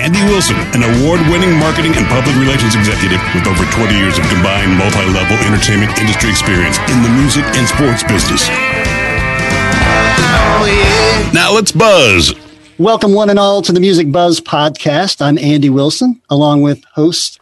Andy Wilson, an award-winning marketing and public relations executive with over 20 years of combined multi-level entertainment industry experience in the music and sports business. Now let's buzz. Welcome, one and all, to the Music Buzz podcast. I'm Andy Wilson, along with host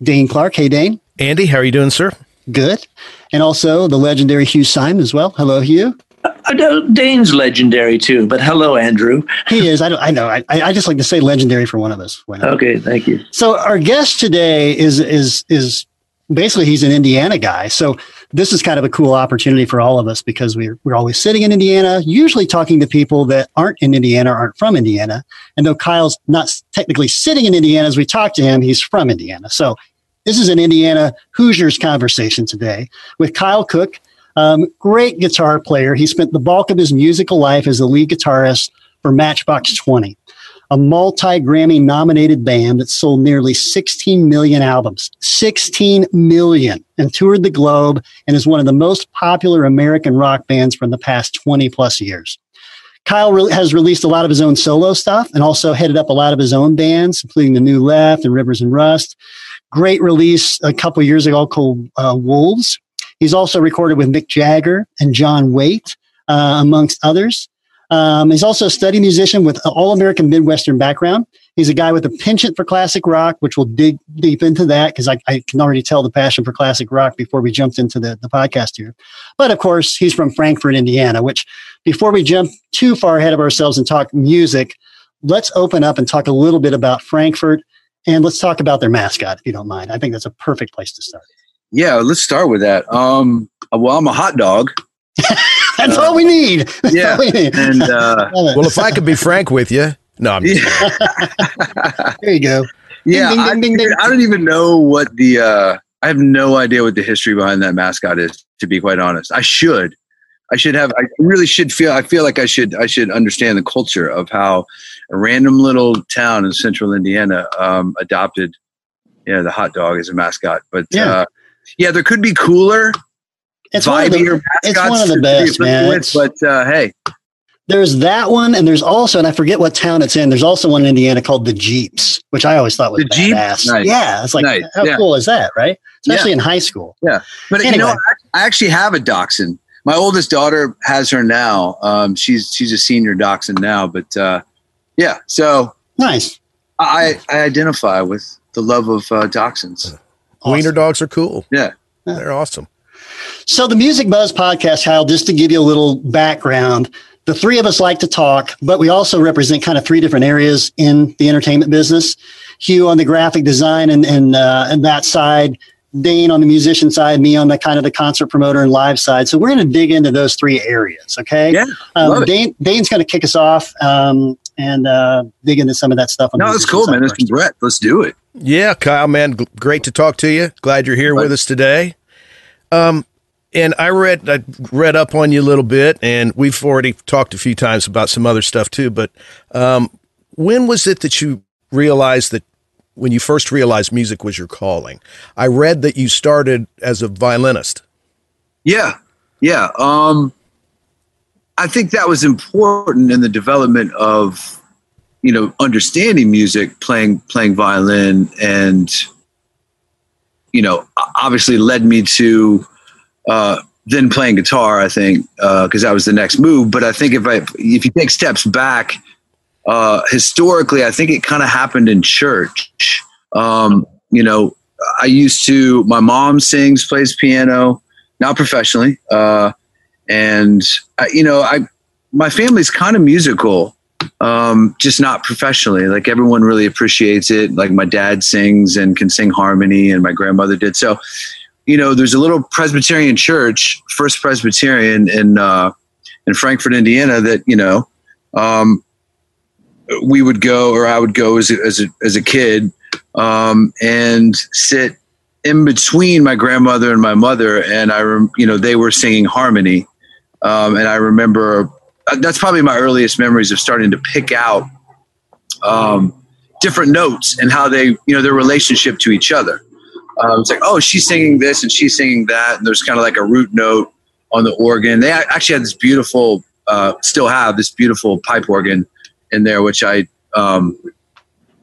Dane Clark. Hey, Dane. Andy, how are you doing, sir? Good. And also the legendary Hugh Syme as well. Hello, Hugh. I know Dane's legendary too, but hello, Andrew. He is. I, don't, I know. I, I just like to say legendary for one of us. Okay, thank you. So our guest today is is is basically he's an Indiana guy. So this is kind of a cool opportunity for all of us because we're we're always sitting in Indiana, usually talking to people that aren't in Indiana, aren't from Indiana. And though Kyle's not technically sitting in Indiana as we talk to him, he's from Indiana. So this is an Indiana Hoosiers conversation today with Kyle Cook. Um, great guitar player. He spent the bulk of his musical life as the lead guitarist for Matchbox 20, a multi Grammy nominated band that sold nearly 16 million albums, 16 million, and toured the globe and is one of the most popular American rock bands from the past 20 plus years. Kyle re- has released a lot of his own solo stuff and also headed up a lot of his own bands, including the New Left and Rivers and Rust. Great release a couple years ago called uh, Wolves, He's also recorded with Mick Jagger and John Waite, uh, amongst others. Um, he's also a study musician with all American Midwestern background. He's a guy with a penchant for classic rock, which we'll dig deep into that because I, I, can already tell the passion for classic rock before we jumped into the, the podcast here. But of course, he's from Frankfort, Indiana, which before we jump too far ahead of ourselves and talk music, let's open up and talk a little bit about Frankfort and let's talk about their mascot, if you don't mind. I think that's a perfect place to start. Yeah, let's start with that. Um, well, I'm a hot dog. That's uh, all we need. That's yeah, we need. and uh, well, if I could be frank with you, no, I'm yeah. there you go. Yeah, ding, ding, ding, I, I, don't even know what the. Uh, I have no idea what the history behind that mascot is. To be quite honest, I should. I should have. I really should feel. I feel like I should. I should understand the culture of how a random little town in central Indiana um, adopted, yeah, the hot dog as a mascot. But yeah. Uh, yeah, there could be cooler, it's one, the, it's one of the best, man. But uh, hey, there's that one, and there's also, and I forget what town it's in. There's also one in Indiana called the Jeeps, which I always thought was the badass. Nice. Yeah, it's like nice. how yeah. cool is that, right? Especially yeah. in high school. Yeah, but anyway. you know, I actually have a dachshund. My oldest daughter has her now. Um, she's she's a senior dachshund now, but uh, yeah. So nice. I I identify with the love of uh, dachshunds. Awesome. Wiener dogs are cool. Yeah. They're awesome. So, the Music Buzz podcast, Kyle, just to give you a little background, the three of us like to talk, but we also represent kind of three different areas in the entertainment business. Hugh on the graphic design and and uh, and that side. Dane on the musician side, me on the kind of the concert promoter and live side. So we're going to dig into those three areas. Okay. Yeah, Um. Dane, Dane's going to kick us off um, and uh, dig into some of that stuff. On No, that's cool, side man. That's first. Brett. Let's do it. Yeah, Kyle, man, g- great to talk to you. Glad you're here Right. with us today. Um, and I read I read up on you a little bit, and we've already talked a few times about some other stuff too. But um, when was it that you realized that when you first realized music was your calling? I read that you started as a violinist. Yeah, yeah. Um, I think that was important in the development of, you know, understanding music, playing playing violin, and you know, obviously led me to uh, then playing guitar. I think because that was the next move. But I think if I if you take steps back, uh, historically, I think it kind of happened in church. Um, you know, I used to. My mom sings, plays piano not professionally. Uh, and I, you know, I my family's kind of musical, um, just not professionally. Like everyone really appreciates it. Like my dad sings and can sing harmony, and my grandmother did. So, you know, there's a little Presbyterian church, First Presbyterian in uh, in Frankfort, Indiana, that you know. Um, we would go, or I would go as a, as a, as a kid, um, and sit in between my grandmother and my mother, and I, rem- you know, they were singing harmony, um, and I remember uh, that's probably my earliest memories of starting to pick out um, different notes and how they, you know, their relationship to each other. Um, it's like, oh, she's singing this and she's singing that, and there's kind of like a root note on the organ. They actually had this beautiful, uh, still have this beautiful pipe organ in there, which I um,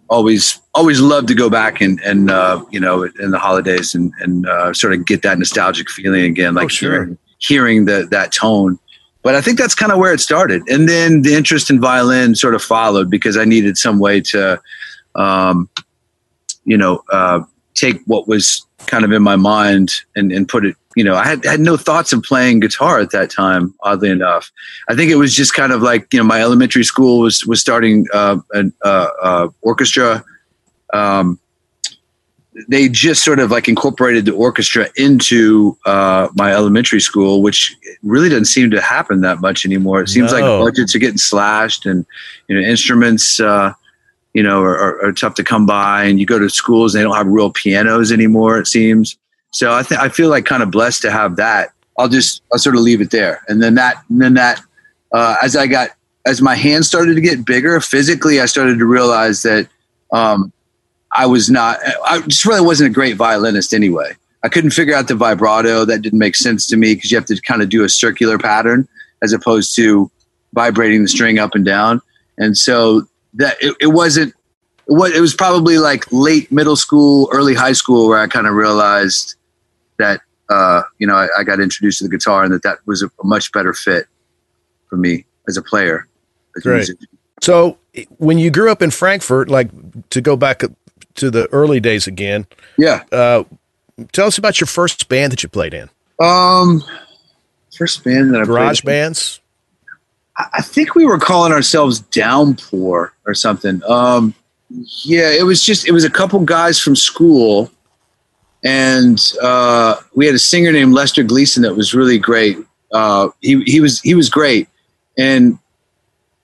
always always love to go back and and uh, you know in the holidays and and uh, sort of get that nostalgic feeling again, like Oh, sure. hearing, hearing the that tone. But I think that's kind of where it started, and then the interest in violin sort of followed because I needed some way to, um, you know, uh, take what was kind of in my mind and and put it. You know, I had had no thoughts of playing guitar at that time. Oddly enough, I think it was just kind of like you know my elementary school was was starting uh, an uh, uh, orchestra. Um, they just sort of like incorporated the orchestra into uh, my elementary school, which really doesn't seem to happen that much anymore. It seems like budgets are getting slashed, and you know instruments, uh, you know, are, are, are tough to come by. And you go to schools, and they don't have real pianos anymore. It seems. So I think I feel like kind of blessed to have that. I'll just I'll sort of leave it there, and then that and then that uh, as I got as my hands started to get bigger physically, I started to realize that um, I was not. I just really wasn't a great violinist anyway. I couldn't figure out the vibrato. That didn't make sense to me because you have to kind of do a circular pattern as opposed to vibrating the string up and down. And so that it, it wasn't. what it was probably like late middle school, early high school where I kind of realized that uh, you know I, I got introduced to the guitar and that that was a, a much better fit for me as a player. as Great. musician. So when you grew up in Frankfort, like to go back to the early days again, Yeah. uh, tell us about your first band that you played in. Um, first band that I Garage bands. I I think we were calling ourselves Downpour or something. Um, yeah, it was just it was a couple guys from school, and uh, we had a singer named Lester Gleason that was really great. Uh, he he was he was great, and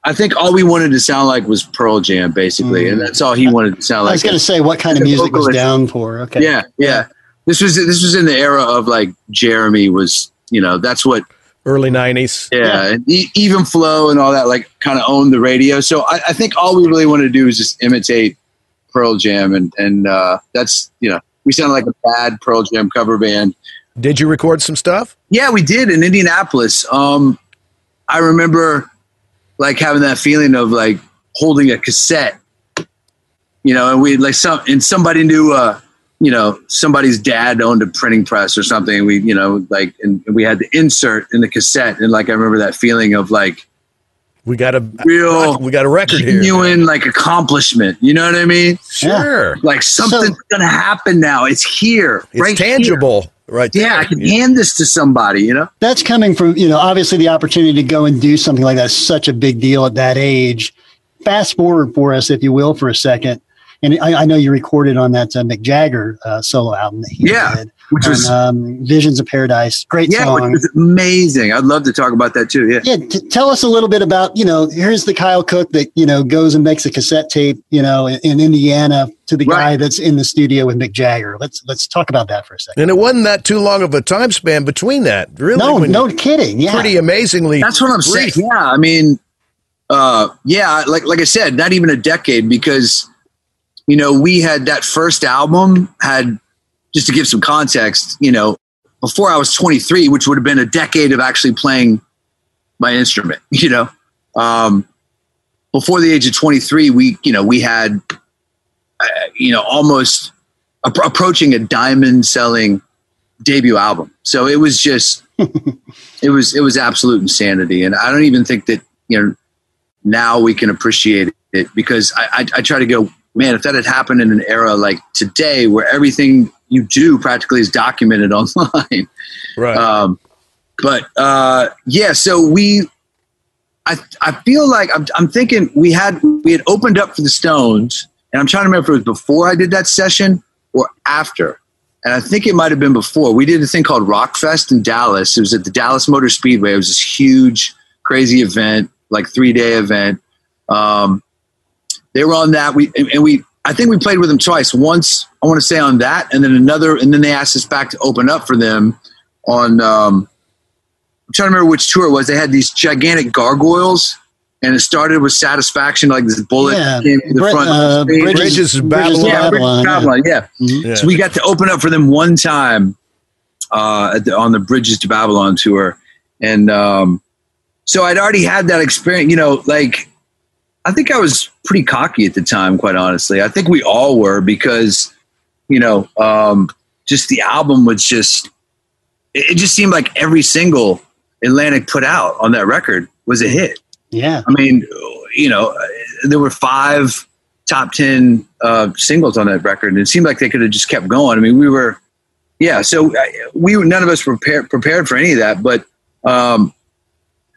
I think all we wanted to sound like was Pearl Jam, basically, and that's all he wanted to sound like. I was going to say, what kind of Like a music was Downpour? Okay. Yeah, yeah. This was this was in the era of like Jeremy was, you know, that's what Early nineties. yeah, and e- even flow and all that like kind of owned the radio. So I, I think all we really wanted to do was just imitate Pearl Jam, and and uh, that's you know we sounded like a bad Pearl Jam cover band. Did you record some stuff? Yeah, we did in Indianapolis. Um, I remember like having that feeling of like holding a cassette, you know, and we like some and somebody knew, uh, you know, somebody's dad owned a printing press or something. And we, you know, like, and we had the insert in the cassette, and like I remember that feeling of like We got a Real We got a record here. genuine like accomplishment. You know what I mean? Sure. Like something's gonna happen now. It's here, It's right here. tangible, right? Yeah, there. I can hand this to somebody. You know? That's coming from, you know, obviously the opportunity to go and do something like that is such a big deal at that age. Fast forward for us, if you will, for a second. And I, I know you recorded on that uh, Mick Jagger uh, solo album that he Yeah, did, which on, was um, Visions of Paradise. Great yeah, song. which was amazing. I'd love to talk about that too. Yeah. Yeah, t- tell us a little bit about you know. Here's the Kyle Cook that you know goes and makes a cassette tape, you know, in, in Indiana to the guy that's in the studio with Mick Jagger. Let's let's talk about that for a second. And it wasn't that too long of a time span between that. Really, No, no kidding. Yeah, pretty amazingly. That's what I'm saying. Yeah, I mean, uh, yeah, like like I said, not even a decade because you know we had that first album had just to give some context. You know, before I was 23, which would have been a decade of actually playing my instrument. You know, um, before the age of 23, we you know we had uh, you know almost ap- approaching a diamond selling debut album. So it was just it was it was absolute insanity, and I don't even think that you know now we can appreciate it because I, I, I try to go, man, if that had happened in an era like today where everything you do practically is documented online. Right. Um, but uh, yeah, so we, I, I feel like I'm, I'm thinking we had we had opened up for the Stones, and I'm trying to remember if it was before I did that session or after. And I think it might have been before. We did a thing called Rockfest in Dallas. It was at the Dallas Motor Speedway. It was this huge, crazy event, like three day event. Um, they were on that. We and, and we I think we played with them twice. Once I want to say on that, and then another, and then they asked us back to open up for them on. Um, I'm trying to remember which tour it was. They had these gigantic gargoyles, and it started with Satisfaction, like this bullet Yeah, came to the Bri- front. uh, of the stage. Bridges, Bridges of Bridges of Babylon. yeah, Bridges Babylon, of yeah. Babylon, yeah. Yeah. So we got to open up for them one time uh, at the, on the Bridges to Babylon tour, and um, so I'd already had that experience. You know, like I think I was pretty cocky at the time, quite honestly. I think we all were because you know, um, just the album was just it, just seemed like every single Atlantic put out on that record was a hit. yeah. I mean, you know, there were five top 10 uh, singles on that record, and it seemed like they could have just kept going. I mean, we were, yeah, so uh, we none of us were prepared, prepared for any of that, but um,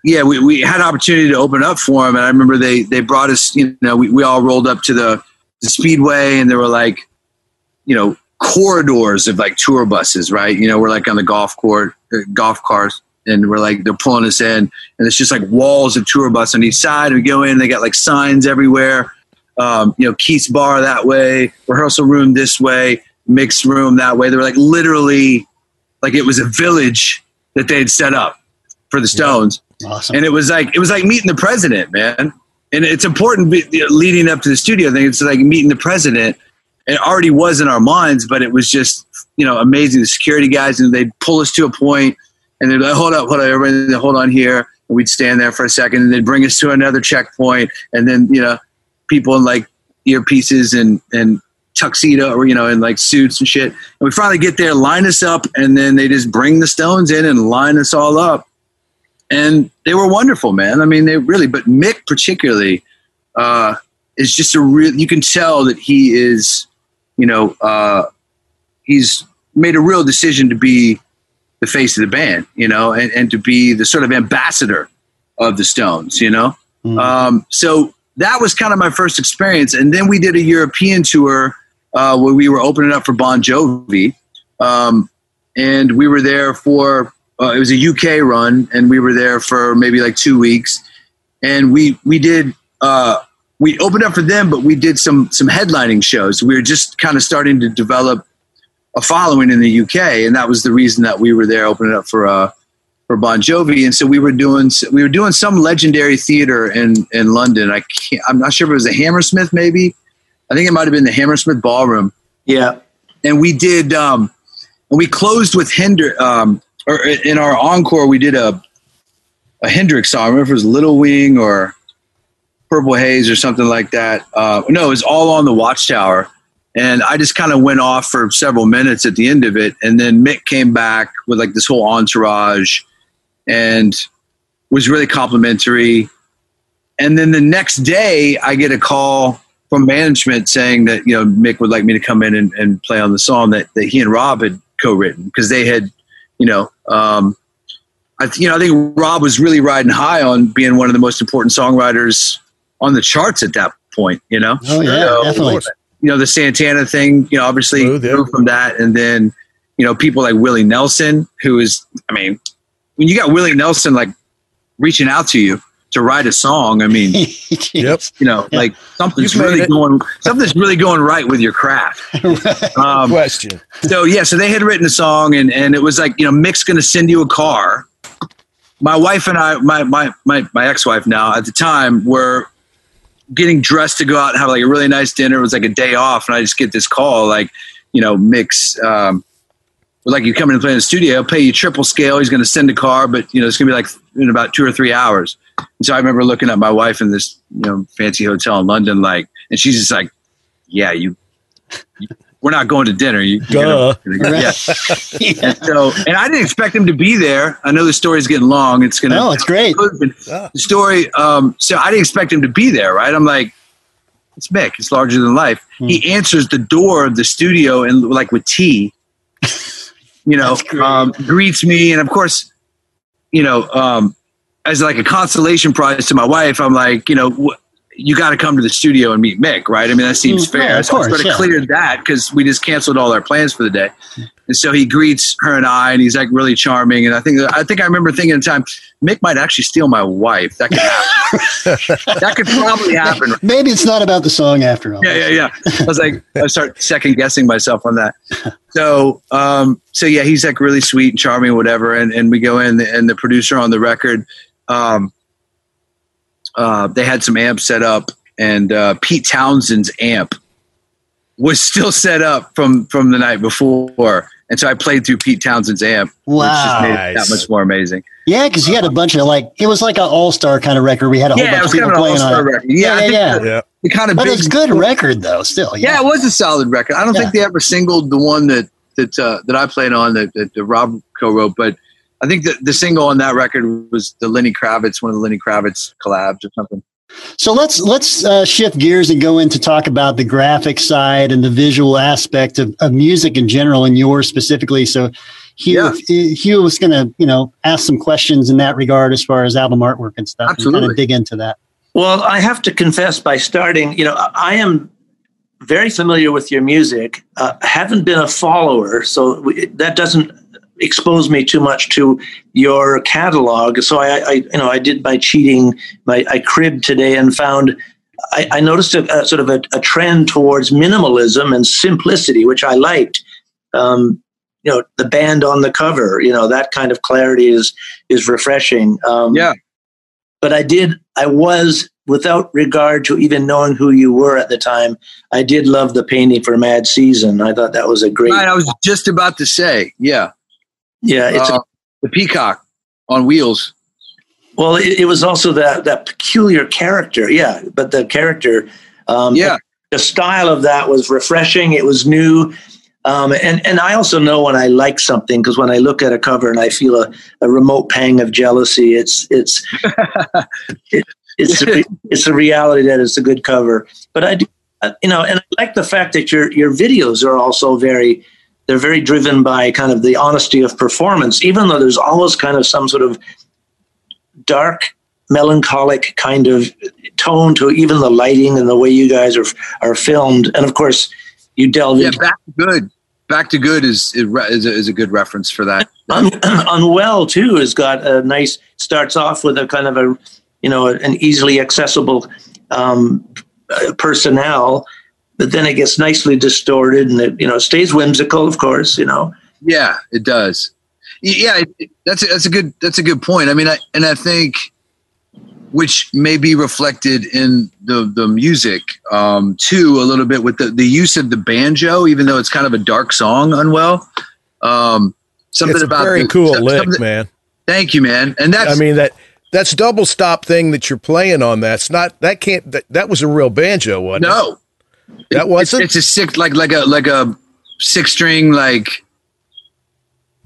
yeah, we, we had an opportunity to open up for them. And I remember they, they brought us, you know, we, we all rolled up to the, the Speedway, and there were like, you know, corridors of like tour buses, right? You know, we're like on the golf court, uh, golf cars, and we're like they're pulling us in, and it's just like walls of tour bus on each side. We go in, they got like signs everywhere. Um, you know, Keith's bar that way, rehearsal room this way, mixed room that way. They were like literally, like it was a village that they had set up for the Stones Awesome. and it was like it was like meeting the president, man. And it's important be- leading up to the studio thing. It's like meeting the president. It already was in our minds, but it was just you know amazing. The security guys and they'd pull us to a point, and they'd like, "Hold up, hold on, everybody, hold on here." And we'd stand there for a second, and they'd bring us to another checkpoint, and then you know people in like earpieces and and tuxedo or you know in like suits and shit. And we finally get there, line us up, and then they just bring the Stones in and line us all up and they were wonderful, man. I mean, they really, but Mick particularly uh, is just a real. You can tell that he is, you know, uh, he's made a real decision to be the face of the band, you know, and, and to be the sort of ambassador of the Stones, you know. Mhm. Um, so that was kind of my first experience, and then we did a European tour uh, where we were opening up for Bon Jovi, um, and we were there for uh, it was a UK run, and we were there for maybe like two weeks, and we we did uh, we opened up for them, but we did some some headlining shows. We were just kind of starting to develop a following in the UK, and that was the reason that we were there opening up for uh, for Bon Jovi. And so we were doing we were doing some legendary theater in in London. I can't, I'm not sure if it was the Hammersmith, maybe. I think it might have been the Hammersmith Ballroom Yeah. and we did um and we closed with Hinder um or in our encore we did a a Hendrix song. I remember if it was Little Wing or Purple Haze or something like that. Uh, no, it was All Along the Watchtower. And I just kind of went off for several minutes at the end of it. And then Mick came back with like this whole entourage and was really complimentary. And then the next day, I get a call from management saying that, you know, Mick would like me to come in and, and play on the song that, that he and Rob had co written because they had, you know, um, I, you know, I think Rob was really riding high on being one of the most important songwriters on the charts at that point, you know? Oh yeah, So- definitely. you know, the Santana thing, you know, obviously yeah. grew from that. And then, you know, people like Willie Nelson, who is, I mean, when you got Willie Nelson like reaching out to you to write a song, I mean, Yep. you know, like something's really it. going, something's really going right with your craft. Um, Question. so yeah, so they had written a song, and and it was like you know, Mick's going to send you a car. My wife and I, my my my my ex wife now at the time were getting dressed to go out and have like a really nice dinner. It was like a day off, and I just get this call like, you know, Mick's. Um, like you come in and play in the studio, I'll pay you triple scale. He's going to send a car, but you know it's going to be like in about two or three hours. And so I remember looking at my wife in this you know fancy hotel in London, like, and she's just like, "Yeah, you, you we're not going to dinner. You, Duh. gonna- gonna- yeah." And so, and I didn't expect him to be there. I know the story's getting long. It's gonna. No, it's great. The story. Um, so I didn't expect him to be there. Right. I'm like, it's Mick. It's larger than life. Hmm. He answers the door of the studio and like with tea. You know, um, greets me, and of course, you know, um, as like a consolation prize to my wife, I'm like, you know, wh- you got to come to the studio and meet Mick, right? I mean, that seems Mm, fair. yeah, of so I course, sort of yeah. cleared that because we just canceled all our plans for the day. And so he greets her and I, and he's like really charming. And I think I think I remember thinking at the time, Mick might actually steal my wife. That could happen. that could probably happen. Maybe it's not about the song after all. Yeah, yeah, yeah. I was like, I start second guessing myself on that. So, um, so yeah, he's like really sweet and charming, whatever. And and we go in, and the producer on the record, um, uh, they had some amps set up, and uh, Pete Townshend's amp was still set up from from the night before. And so I played through Pete Townshend's amp, which just made it that much more amazing. Yeah, because he had a bunch of like it was like an all star kind of record. We had a whole Yeah, it bunch was of people kind of an playing on all-star it. record. Yeah, I yeah, yeah. the- Yeah. The kind of But it's a good record though. Still, Yeah, it was a solid record. I don't think they ever singled the one that that uh, that I played on that, that, that Rob co-wrote, but I think that the single on that record was the Lenny Kravitz, one of the Lenny Kravitz collabs or something. So let's let's uh, shift gears and go in to talk about the graphic side and the visual aspect of, of music in general, and yours specifically. So, Hugh, Yeah. Hugh was going to you know ask some questions in that regard as far as album artwork and stuff, and kind Absolutely. of dig into that. Well, I have to confess by starting, you know, I am very familiar with your music. Uh, haven't been a follower, so we, that doesn't expose me too much to your catalog. So I, I you know, I did my cheating. My I cribbed today and found. I, I noticed a, a sort of a, a trend towards minimalism and simplicity, which I liked. Um, you know, the band on the cover, you know, that kind of clarity is is refreshing. Um, Yeah. but I did, I was, without regard to even knowing who you were at the time, I did love the painting for Mad Season. I thought that was a great, Right, I was just about to say, yeah, yeah. It's uh, the Peacock on wheels. well, it, it was also that that peculiar character, yeah. But the character, um, Yeah, the style of that was refreshing. It was new. Um, and, and I also know when I like something because when I look at a cover and I feel a, a remote pang of jealousy, it's it's it, it's a, it's a reality that it's a good cover. But I do, uh, you know, and I like the fact that your your videos are also very they're very driven by kind of the honesty of performance, even though there's always kind of some sort of dark melancholic kind of tone to even the lighting and the way you guys are are filmed and of course you delve yeah. into Back to good. Back to good is is, a, is a good reference for that. Un- unwell too has got a nice starts off with a kind of a you know an easily accessible um, personnel but then it gets nicely distorted and it you know stays whimsical of course you know Yeah, it does. Yeah, it- it- that's a, that's a good that's a good point. I mean, I, and I think which may be reflected in the the music um, too a little bit with the the use of the banjo, even though it's kind of a dark song. Unwell, um, something It's about very the- cool some- lick, something- man. Thank you, man. And that's I mean that that's double stop thing that you're playing on. That's not that can't that, that was a real banjo, wasn't it? no, That It's, wasn't? it's a six like like a like a six string like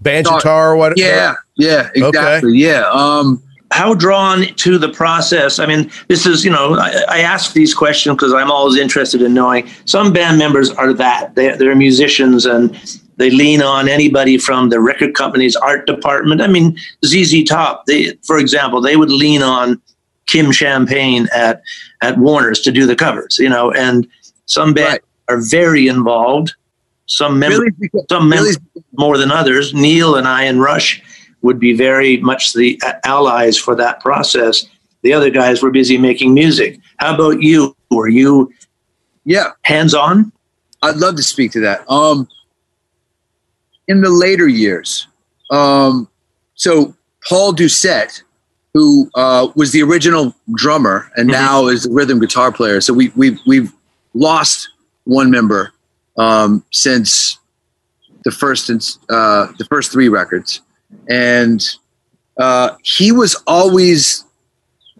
banjo thought- tar or what? yeah yeah exactly yeah um how drawn to the process? I mean this is you know i, I ask these questions because i'm always interested in knowing. Some band members are that. They're, they're musicians and they lean on anybody from the record company's art department. I mean zz top they, for example they would lean on kim champagne at at warner's to do the covers you know and some Right. are very involved. Some members, some members more than others. Neil and I and Rush would be very much the allies for that process. The other guys were busy making music. How about you? Were you yeah hands on? I'd love to speak to that. Um, in the later years, um, so Paul Doucette, who uh, was the original drummer and mm-hmm. now is the rhythm guitar player. So we we've we've lost one member um, since the first uh, the first three records, and uh, he was always,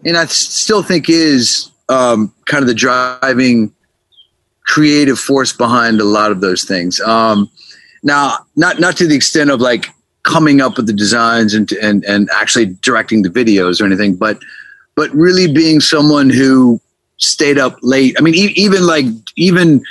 and I still think is um, kind of the driving creative force behind a lot of those things. Um, now, not not to the extent of like coming up with the designs and and and actually directing the videos or anything, but but really being someone who stayed up late. I mean, e- even like even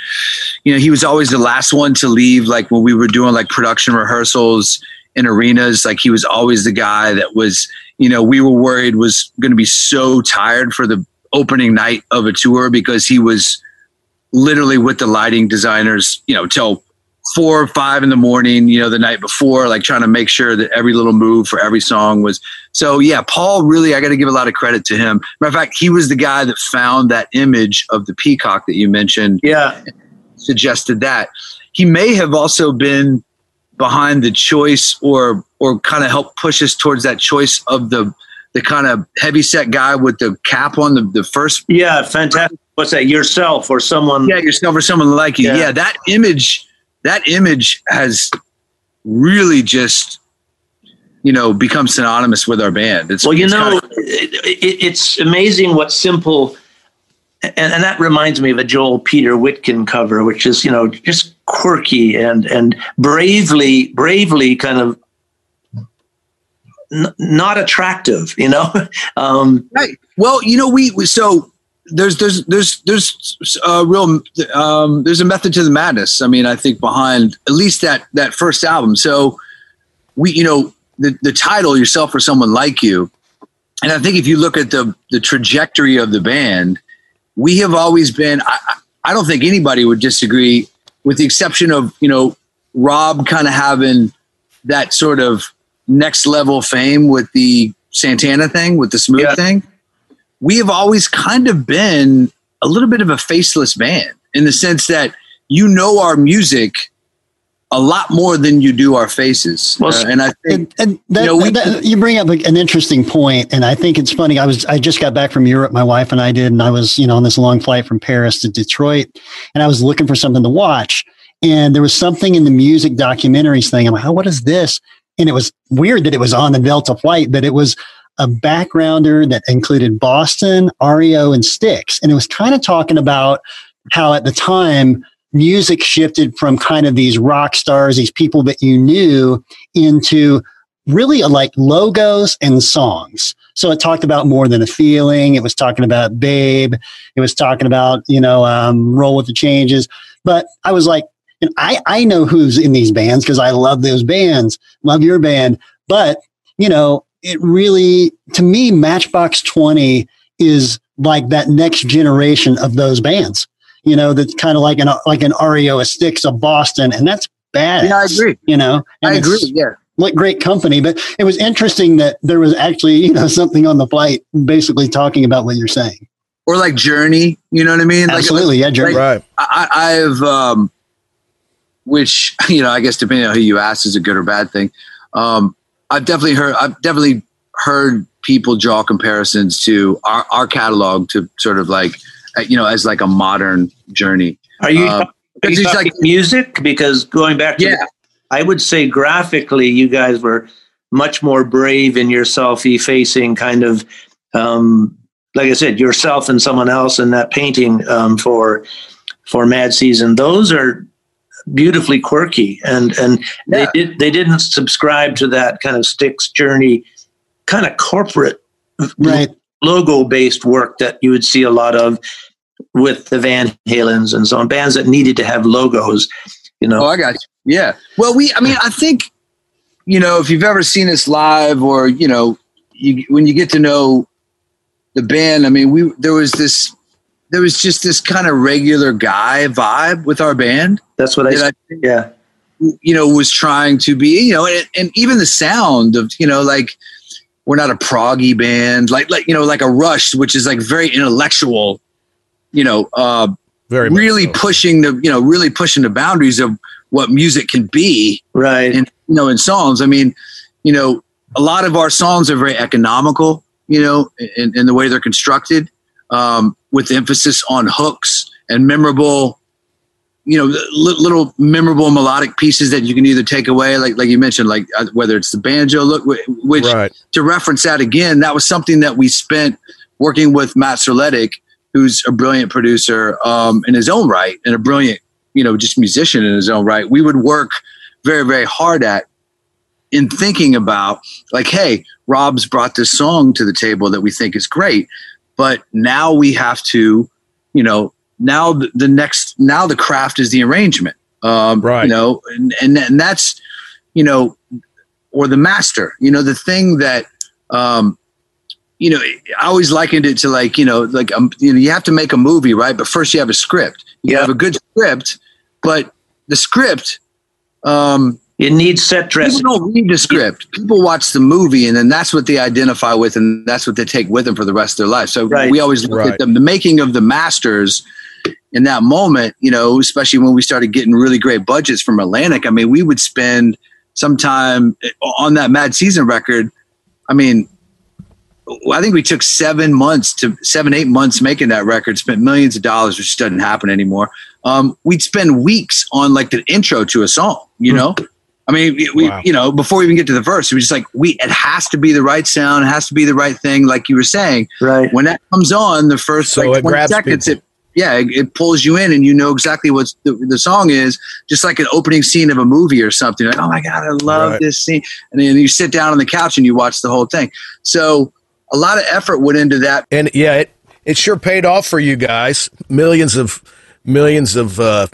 you know he was always the last one to leave. Like when we were doing like production rehearsals in arenas, like he was always the guy that was you know we were worried was going to be so tired for the opening night of a tour because he was literally with the lighting designers, you know, till four or five in the morning, you know, the night before, like trying to make sure that every little move for every song was. So yeah, Paul really, I got to give a lot of credit to him. Matter of fact, he was the guy that found that image of the peacock that you mentioned. Yeah, suggested that he may have also been behind the choice or or kind of helped push us towards that choice of the the kind of heavy set guy with the cap on the, the first yeah fantastic what's that yourself or someone yeah yourself or someone like you yeah, yeah that image that image has really just you know become synonymous with our band it's, well you it's know kinda- it, it, it's amazing what simple and, and that reminds me of a Joel Peter Witkin cover, which is you know just quirky and and bravely bravely kind of n- not attractive, you know. um, right. Well, you know we, we so there's there's there's there's a real um, there's a method to the madness. I mean, I think behind at least that that first album. So we, you know, the the title yourself or someone like you, and I think if you look at the the trajectory of the band, we have always been. I, I don't think anybody would disagree, with the exception of you know Rob kind of having that sort of next level fame with the Santana thing, with the smooth yeah. thing we have always kind of been a little bit of a faceless band in the sense that you know our music a lot more than you do our faces. Well, uh, and I think, and, and that, you, know, we, that, you bring up an interesting point, and I think it's funny. I was I just got back from Europe. My wife and I did, and I was you know on this long flight from Paris to Detroit, and I was looking for something to watch, and there was something in the music documentaries thing. I'm like, oh, what is this? And it was weird that it was on the Delta flight, but it was a backgrounder that included Boston, REO, and Styx. And it was kind of talking about how at the time music shifted from kind of these rock stars, these people that you knew, into really like logos and songs. So it talked about more than a feeling. It was talking about Babe. It was talking about, you know, um, Roll with the Changes. But I was like, and I, I know who's in these bands because I love those bands, love your band. But, you know, it really, to me, Matchbox 20 is like that next generation of those bands. You know, that's kind of like an like an REO, a Styx, a Boston, and that's bad. Yeah, I agree. You know, and I agree. Yeah, like great company, but it was interesting that there was actually you know something on the flight basically talking about what you're saying. Or like Journey, you know what I mean? Absolutely, like, yeah, Journey. Like, right. I, I've, um, which you know, I guess depending on who you ask, is a good or bad thing. Um, I've definitely heard. I've definitely heard people draw comparisons to our, our catalog to sort of like uh, you know as like a modern journey. Are you? Uh, are you talking like music? Because going back to, yeah. The, I would say graphically, you guys were much more brave in your self-effacing kind of, um, like I said, yourself and someone else in that painting um, for for Mad Season. Those are beautifully quirky. And and yeah. they did they didn't subscribe to that kind of Styx journey kind of corporate right. logo based work that you would see a lot of with the Van Halens and so on bands that needed to have logos you know? Oh I got you. Yeah. Well we I mean I think you know if you've ever seen us live or you know you, when you get to know the band I mean we there was this there was just this kind of regular guy vibe with our band. That's what I, that I yeah. You know, was trying to be, you know, and, and even the sound of, you know, like we're not a proggy band, like like you know, like a Rush, which is like very intellectual, you know, uh, Very really so. pushing the, you know, really pushing the boundaries of what music can be Right. and you know in songs i mean you know a lot of our songs are very economical you know in, in the way they're constructed um, with emphasis on hooks and memorable you know li- little memorable melodic pieces that you can either take away like like you mentioned like uh, whether it's the banjo look which Right. to reference that again that was something that we spent working with matt Serletic, who's a brilliant producer um, in his own right and a brilliant you know just musician in his own right we would work very very hard at in thinking about like hey rob's brought this song to the table that we think is great but now we have to you know now the, the next now the craft is the arrangement um Right. you know and, and and that's you know or the master you know the thing that um you know i always likened it to like you know like um, you know you have to make a movie right but first you have a script you Yeah. have a good script but the script um It needs set dressing. People don't read the script. People watch the movie, and then that's what they identify with, and that's what they take with them for the rest of their life. So Right. we always look Right. at them, the making of the masters in that moment. You know, especially when we started getting really great budgets from Atlantic. I mean, we would spend some time on that Mad Season record. I mean, I think we took seven months to seven, eight months making that record, spent millions of dollars, which doesn't happen anymore. Um, we'd spend weeks on like the intro to a song, you know? I mean, we, we Wow. you know, before we even get to the verse, we were just like, we, it has to be the right sound, it has to be the right thing. Like you were saying, Right. when that comes on, the first So like it 20 grabs seconds, people. it, yeah, it, it pulls you in and you know exactly what the, the song is, just like an opening scene of a movie or something. Like, oh my God, I love Right. this scene. And then you sit down on the couch and you watch the whole thing. So a lot of effort went into that. And yeah, it it sure paid off for you guys. Millions of millions of uh,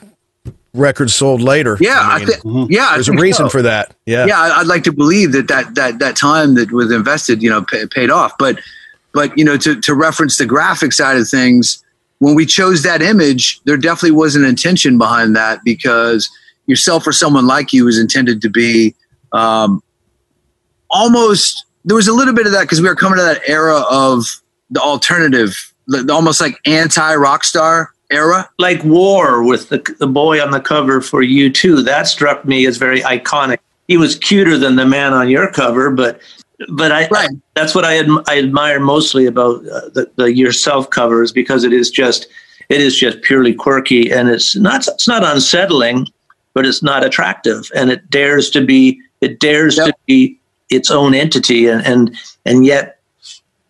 records sold later. Yeah, I, mean, think. yeah, there's a reason so. for that. Yeah. yeah I- i'd like to believe that that that that time that was invested you know pay, paid off but but you know to, to reference the graphic side of things when we chose that image there definitely was an intention behind that because yourself or someone like you was intended to be um, almost there was a little bit of that because we were coming to that era of the alternative the, the almost like anti rock star era Like War with the, the boy on the cover for U2. That struck me as very iconic. He was cuter than the man on your cover, but but I, Right. that's what I, adm- I admire mostly about uh, the, the yourself covers because it is just it is just purely quirky and it's not it's not unsettling, but it's not attractive and it dares to be it dares Yep. to be its own entity and and and yet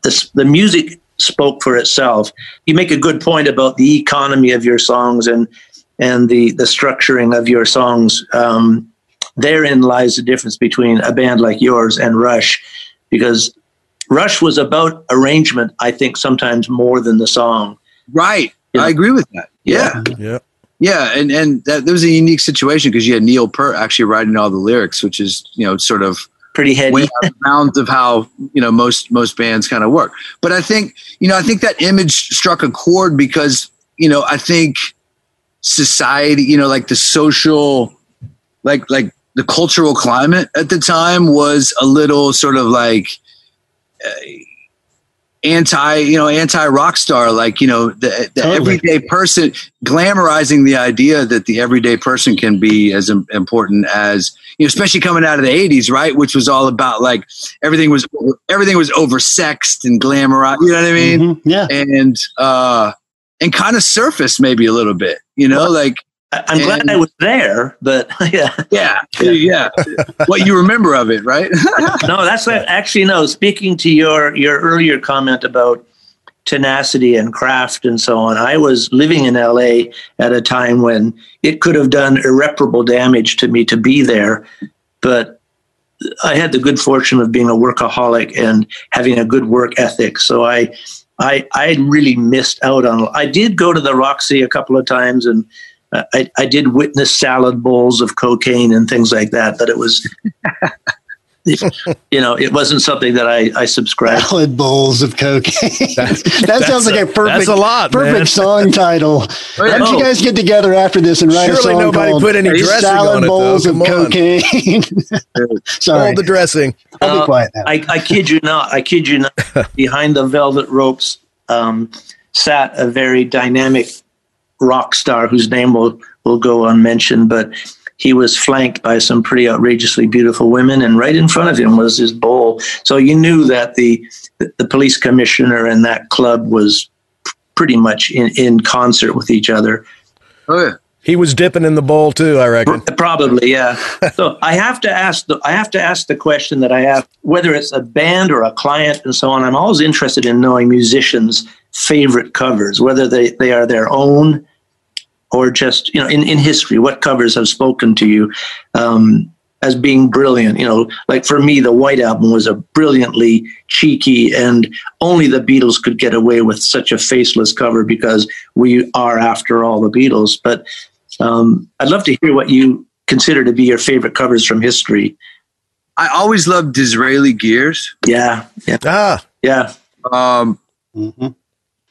the the music spoke for itself. You make a good point about the economy of your songs and and the the structuring of your songs. Um, therein lies the difference between a band like yours and Rush, because Rush was about arrangement. I think sometimes more than the song. right Yeah. i agree with that yeah Yeah. Yeah, and and that, that was a unique situation because you had Neil Peart actually writing all the lyrics, which is you know sort of Pretty heady. bounds of how you know most most bands kind of work. But I think you know I think that image struck a chord because you know I think society, you know, like the social, like like the cultural climate at the time was a little sort of like. Uh, anti you know anti rock star like you know the, the Totally. everyday person glamorizing the idea that the everyday person can be as important as you know especially coming out of the 80s right which was all about like everything was everything was oversexed and glamorized you know what i mean Mhm. Yeah. and uh and kind of surfaced maybe a little bit you know like I'm glad I was there, but yeah. yeah yeah what you remember of it right no, that's actually no. Speaking to your your earlier comment about tenacity and craft and so on, I was living in LA at a time when it could have done irreparable damage to me to be there, but I had the good fortune of being a workaholic and having a good work ethic. So I, I, I really missed out on. I did go to the Roxy a couple of times and. I, I did witness salad bowls of cocaine and things like that, but it was you know, it wasn't something that I, I subscribed. Salad bowls of cocaine. that sounds like a, perfect, that's a lot, perfect man. song title. Why don't you guys get together after this and write a Surely song nobody called put any dressing "Salad on it, though. Bowls of on. Cocaine"? Sorry, All the dressing. I'll be Uh, quiet now. I, I kid you not. I kid you not. Behind the velvet ropes um, sat a very dynamic rock star whose name will will go unmentioned, but he was flanked by some pretty outrageously beautiful women, and right in front of him was his bowl. So you knew that the the police commissioner and that club was pretty much in, in concert with each other. Oh yeah. He was dipping in the bowl too, I reckon. Probably, yeah. so I have to ask the I have to ask the question that I ask whether it's a band or a client and so on. I'm always interested in knowing musicians' favorite covers, whether they, they are their own or just you know in, in history. What covers have spoken to you um, as being brilliant? You know, like for me, the White Album was a brilliantly cheeky, and only the Beatles could get away with such a faceless cover because we are, after all, the Beatles. But um, I'd love to hear what you consider to be your favorite covers from history. I always loved Disraeli Gears. Yeah, yeah, Ah, yeah. Um, Mhm.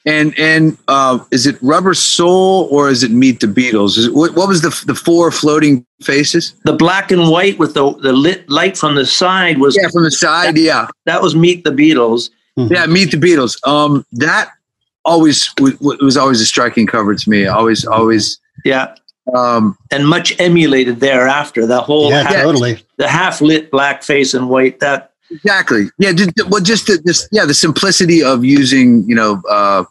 And and uh, is it Rubber Soul or is it Meet the Beatles? Is it, what, what was the the four floating faces? The black and white with the the lit light from the side was Yeah, from the side. Yeah, that was Meet the Beatles. yeah. Meet the Beatles. Um, that always w- w- was always a striking cover to me. Always, always. Yeah, Um, and much emulated thereafter. The whole yeah, half, totally. the half lit black face and white. That Exactly. Yeah. Just, well, just the, this, yeah, the simplicity of using, you know, uh,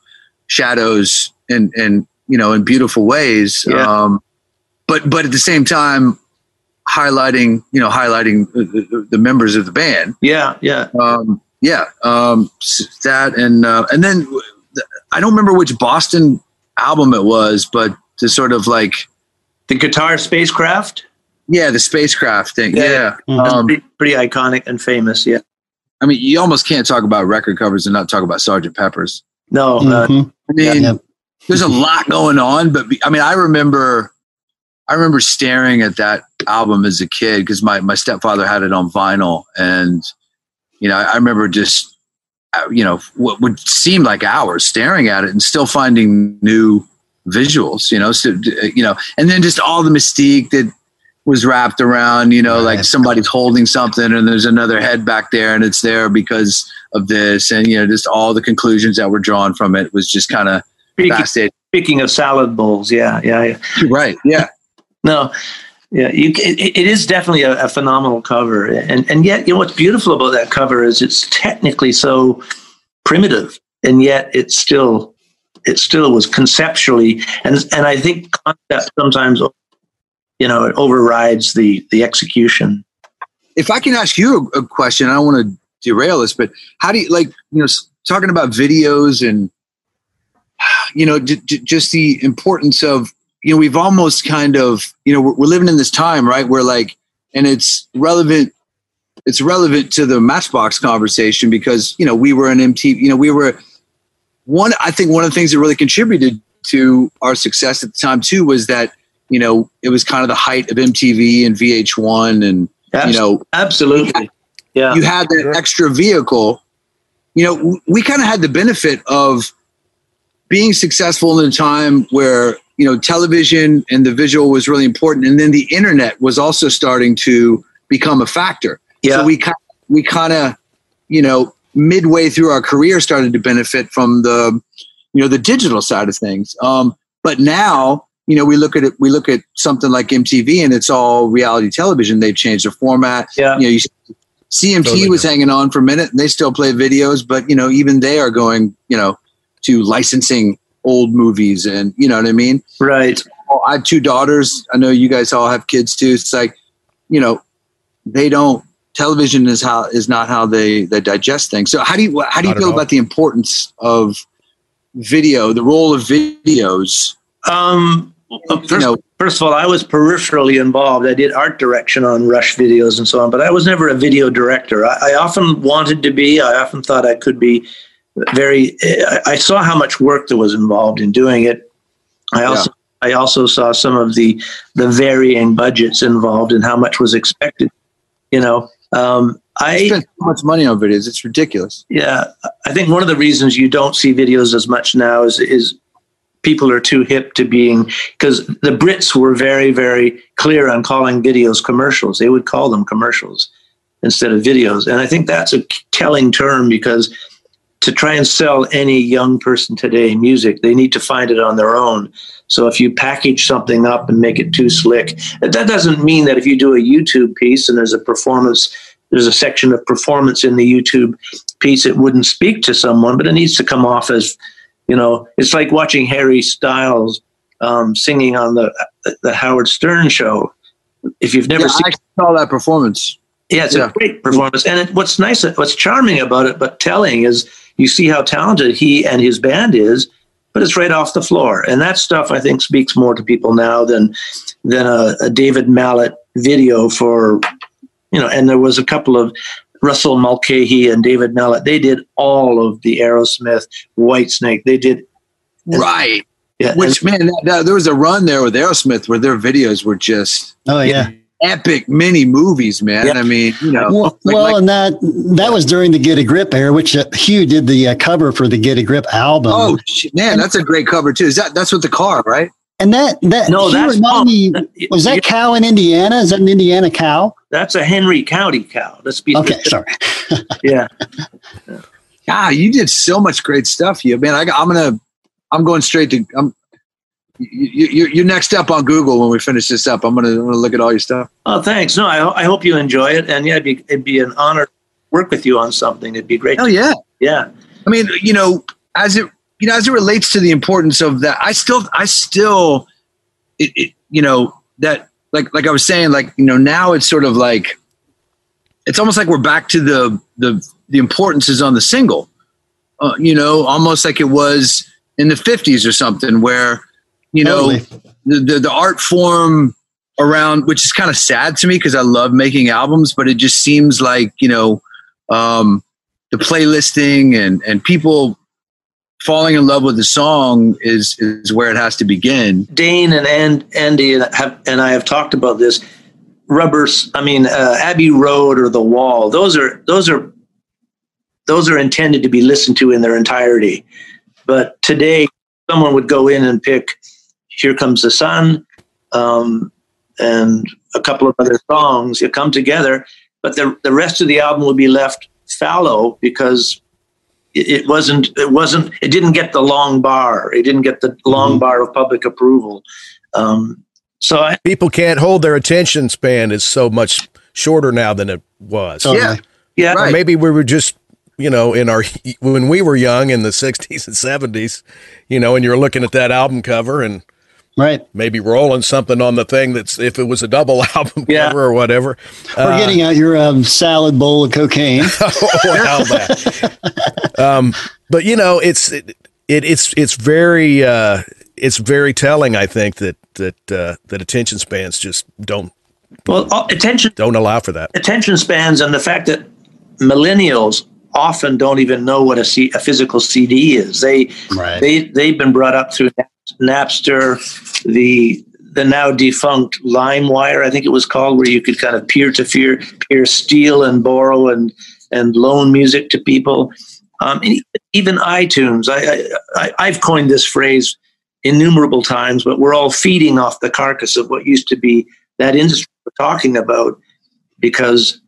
shadows and, and, you know, in beautiful ways. Yeah. Um, but, but at the same time, highlighting, you know, highlighting the, the, the members of the band. yeah, yeah. Um, yeah. Um, that and, uh, and then I don't remember which Boston album it was, but to sort of like, The guitar spacecraft. Yeah, the spacecraft thing. Yeah. Yeah. That's Um, pretty, pretty iconic and famous. Yeah. I mean, you almost can't talk about record covers and not talk about Sergeant Pepper's. No. Uh, Mhm. I mean, Yeah. there's a lot going on, but be- I mean, I remember, I remember staring at that album as a kid because my, my stepfather had it on vinyl, and you know, I, I remember just, uh, you know, what would seem like hours staring at it and still finding new visuals, you know, so you know, and then just all the mystique that was wrapped around, you know, like somebody's holding something and there's another head back there and it's there because of this, and you know, just all the conclusions that were drawn from it was just kind of speaking, fascinating. speaking of salad bowls, yeah, yeah, yeah. Right. Yeah. No, yeah, you. It, it is definitely a, a phenomenal cover, and and yet you know what's beautiful about that cover is it's technically so primitive, and yet it's still it still was conceptually, and and I think concept sometimes, you know, it overrides the the execution. If I can ask you a, question, I don't want to derail this, but how do you like, you know, talking about videos and, you know, j- j- just the importance of, you know, we've almost kind of, you know, we're, we're living in this time, right? Where like, and it's relevant, it's relevant to the Matchbox conversation because, you know, we were an MTV, you know, we were one, I think one of the things that really contributed to our success at the time too was that, you know, it was kind of the height of MTV and VH1 and, you know, absolutely, yeah, you had that extra vehicle. You know, w- we kind of had the benefit of being successful in a time where, you know, television and the visual was really important. And then the internet was also starting to become a factor. yeah, So we kind we kind of, you know, midway through our career started to benefit from the, you know, the digital side of things. Um, but now, you know, we look at it, we look at something like MTV and it's all reality television. They've changed the format. yeah. You know, you, CMT Totally was different. hanging on for a minute and they still play videos, but you know, even they are going, you know, to licensing old movies and you know what I mean? right. Well, I have two daughters. I know you guys all have kids too. It's like, you know, they don't. Television is how is not how they they digest things. So how do you how do you Not feel about the importance of video, the role of videos? Um, You first, know, first of all, I was peripherally involved. I did art direction on Rush videos and so on, but I was never a video director. I, I often wanted to be. I often thought I could be very. I, I saw how much work there was involved in doing it. I also I also saw some of the the varying budgets involved and how much was expected. You know, Um, I spend so much money on videos. It's ridiculous. Yeah, I think one of the reasons you don't see videos as much now is is people are too hip to being because the Brits were very very clear on calling videos commercials. They would call them commercials instead of videos, and I think that's a telling term because to try and sell any young person today music, they need to find it on their own. So if you package something up and make it too slick, that doesn't mean that if you do a YouTube piece and there's a performance, there's a section of performance in the YouTube piece, it wouldn't speak to someone, but it needs to come off as, you know, it's like watching Harry Styles um, singing on the the Howard Stern show. If you've never Yeah, seen I saw that performance. yeah, it's Yeah. a great performance. And it, what's nice, what's charming about it, but telling is you see how talented he and his band is, but it's right off the floor. And that stuff I think speaks more to people now than than a, a David Mallet video for, you know. And there was a couple of Russell Mulcahy and David Mallet. They did all of the Aerosmith, Whitesnake. They did, Right. yeah. Which man, that, that- there was a run there with Aerosmith where their videos were just Oh yeah. epic mini movies, man. Yeah. I mean, you know, Well, like- well like- and that that was during the Get a Grip era, which uh, Hugh did the uh, cover for the Get a Grip album. oh man, that's a great cover too. Is that that's with the car, right? And that that No, that's remind me, was that Yeah. cow in Indiana? Is that an Indiana cow? that's a Henry County cow. Let's be Okay, sorry. yeah. Ah, you did so much great stuff, you man. I, am gonna, I'm going straight to. I'm, you, you, you're next up on Google when we finish this up. I'm gonna, I'm gonna look at all your stuff. Oh, thanks. No, I, I hope you enjoy it. And yeah, it'd be, it'd be an honor to work with you on something. It'd be great. Oh yeah. Yeah. I mean, you know, as it you know, as it relates to the importance of that, I still, I still, it, it, you know, that like like I was saying, like you know, now it's sort of like, it's almost like we're back to the the the importance is on the single, uh, you know, almost like it was in the '50s or something, where you know Totally. the, the the art form around, which is kind of sad to me because I love making albums, but it just seems like you know. Um, the playlisting and and people falling in love with the song is is where it has to begin. Dane and, and Andy and, have, and I have talked about this. Rubbers, I mean, uh, Abbey Road or The Wall. Those are those are those are intended to be listened to in their entirety. But today, someone would go in and pick "Here Comes the Sun" um, and a couple of other songs. You come together, but the the rest of the album would be left fallow because it, it wasn't it wasn't it didn't get the long bar. It didn't get the long bar of public approval. Um, so I, People can't hold their attention span is so much shorter now than it was. Totally. Yeah. yeah, Right. maybe we were just, you know, in our when we were young in the 60s and 70s, you know, and you're looking at that album cover and Right. maybe rolling something on the thing that's if it was a double album Yeah. cover or whatever. We're getting out your um, salad bowl of cocaine. Well, that. um, but you know, it's it, it it's it's very uh, it's very telling. I think that that uh, that attention spans just don't well, uh, attention don't allow for that. attention spans and the fact that millennials often don't even know what a, C, a physical CD is. They Right. they they've been brought up through Napster, the the now defunct LimeWire, I think it was called, where you could kind of peer to peer peer steal and borrow and and loan music to people. Um, even iTunes. I, I I've coined this phrase innumerable times, but we're all feeding off the carcass of what used to be that industry we're talking about because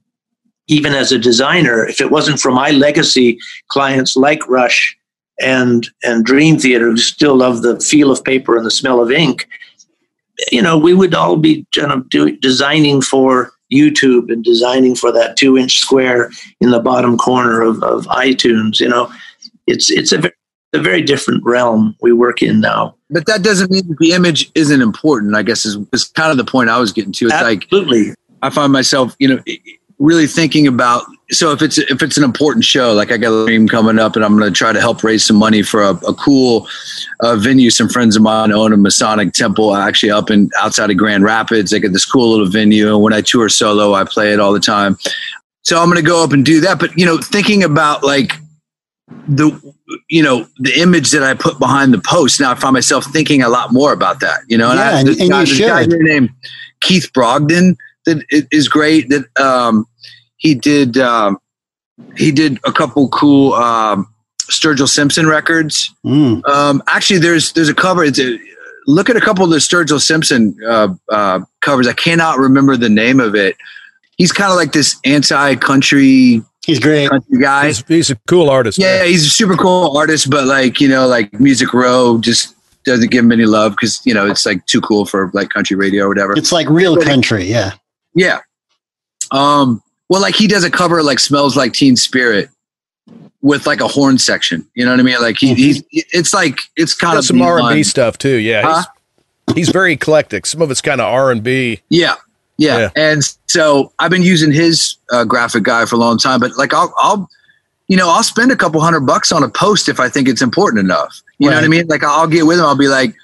even as a designer, if it wasn't for my legacy clients like Rush and and Dream Theater, who still love the feel of paper and the smell of ink, you know, we would all be kind of doing designing for YouTube and designing for that two inch square in the bottom corner of, of iTunes. You know, it's it's a very, a very different realm we work in now. But that doesn't mean that the image isn't important. I guess is, is kind of the point I was getting to. It's like Absolutely. I find myself, you know, really thinking about. So if it's if it's an important show, like I got a dream coming up, and I'm going to try to help raise some money for a, a cool uh, venue. Some friends of mine own a Masonic temple, actually up in outside of Grand Rapids. They got this cool little venue, and when I tour solo, I play it all the time. So I'm going to go up and do that. But you know, thinking about like the you know the image that I put behind the post. Now I find myself thinking a lot more about that. You know, and Yeah, I and- this and guy, you this guy here named Keith Brogdon that is great. That um, he did um, he did a couple cool um, Sturgill Simpson records. Mm. Um, actually, there's there's a cover. It's a, look at a couple of the Sturgill Simpson uh, uh, covers. I cannot remember the name of it. He's kind of like this anti-country He's great. country guy. He's, he's a cool artist. Yeah, man. he's a super cool artist, but like you know, like Music Row just doesn't give him any love because you know it's like too cool for like country radio or whatever. It's like real country. Yeah. Yeah. Um. Well, like he does a cover like "Smells Like Teen Spirit" with like a horn section. You know what I mean? Like he, he's it's like it's kind of some R and B stuff too. Yeah, Huh? he's, he's very eclectic. Some of it's kind of R and B. Yeah. yeah. And so I've been using his uh, graphic guy for a long time, but like I'll, I'll, you know, I'll spend a couple hundred bucks on a post if I think it's important enough. You know what I mean? Like I'll get with him. I'll be like,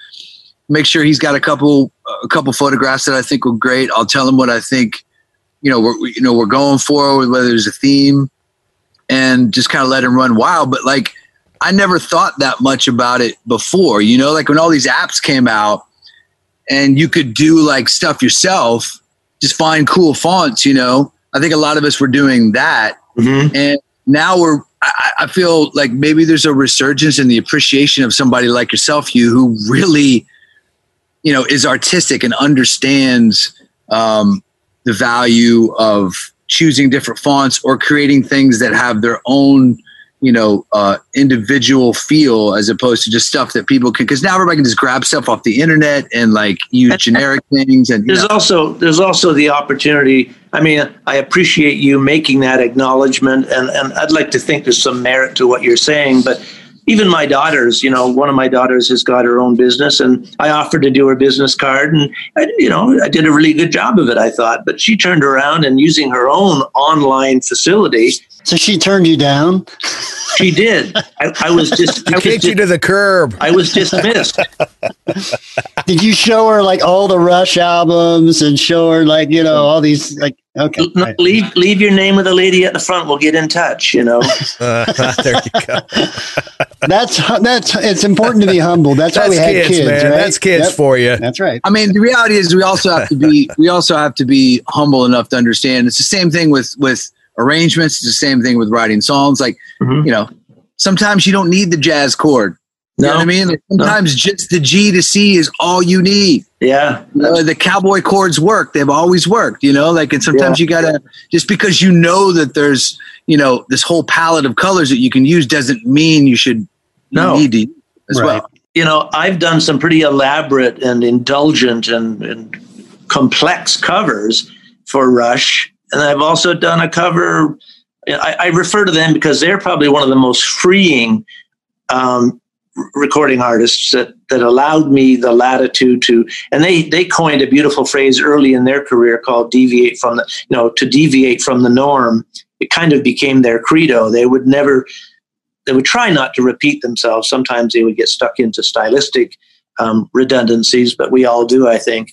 make sure he's got a couple, a couple photographs that I think were great. I'll tell him what I think, you know, we're, you know, we're going for, whether there's a theme and just kind of let him run wild. But like, I never thought that much about it before, you know, like when all these apps came out and you could do like stuff yourself, just find cool fonts, you know. I think a lot of us were doing that. Mhm. And now we're, I, I feel like maybe there's a resurgence in the appreciation of somebody like yourself, you who really, you know, is artistic and understands um, the value of choosing different fonts or creating things that have their own, you know, uh, individual feel as opposed to just stuff that people can. Because now everybody can just grab stuff off the internet and like use generic things and There's know, also there's also the opportunity. I mean, I appreciate you making that acknowledgement, and and I'd like to think there's some merit to what you're saying. But even my daughters, you know, one of my daughters has got her own business, and I offered to do her business card, and I, you know, I did a really good job of it, I thought. But she turned around and using her own online facility, So she turned you down. she did. I, I was just I was, Kicked you to the curb. I was dismissed. Did you show her like all the Rush albums and show her like you know all these like okay? No, right. leave leave your name with the lady at the front. We'll get in touch. You know. Uh, there you go. That's that's it's important to be humble. That's, why That's we had kids, kids, man. right? That's kids Yep, for you. That's right. I mean, the reality is we also have to be we also have to be humble enough to understand. It's the same thing with with arrangements. It's the same thing with writing songs. Like Mhm. you know, sometimes you don't need the jazz chord. You know what I mean? Like, sometimes just the G to C is all you need. Yeah. Know, the cowboy chords work. They've always worked. You know, like and sometimes you gotta just because you know that there's you know this whole palette of colors that you can use doesn't mean you should No. need to as Right. well. you know, I've done some pretty elaborate and indulgent and, and complex covers for Rush. And I've also done a cover. I, I refer to them because they're probably one of the most freeing um, recording artists that, that allowed me the latitude to, and they, they coined a beautiful phrase early in their career called deviate from the, you know, to deviate from the norm. It kind of became their credo. They would never, they would try not to repeat themselves. Sometimes they would get stuck into stylistic um, redundancies, but we all do, I think.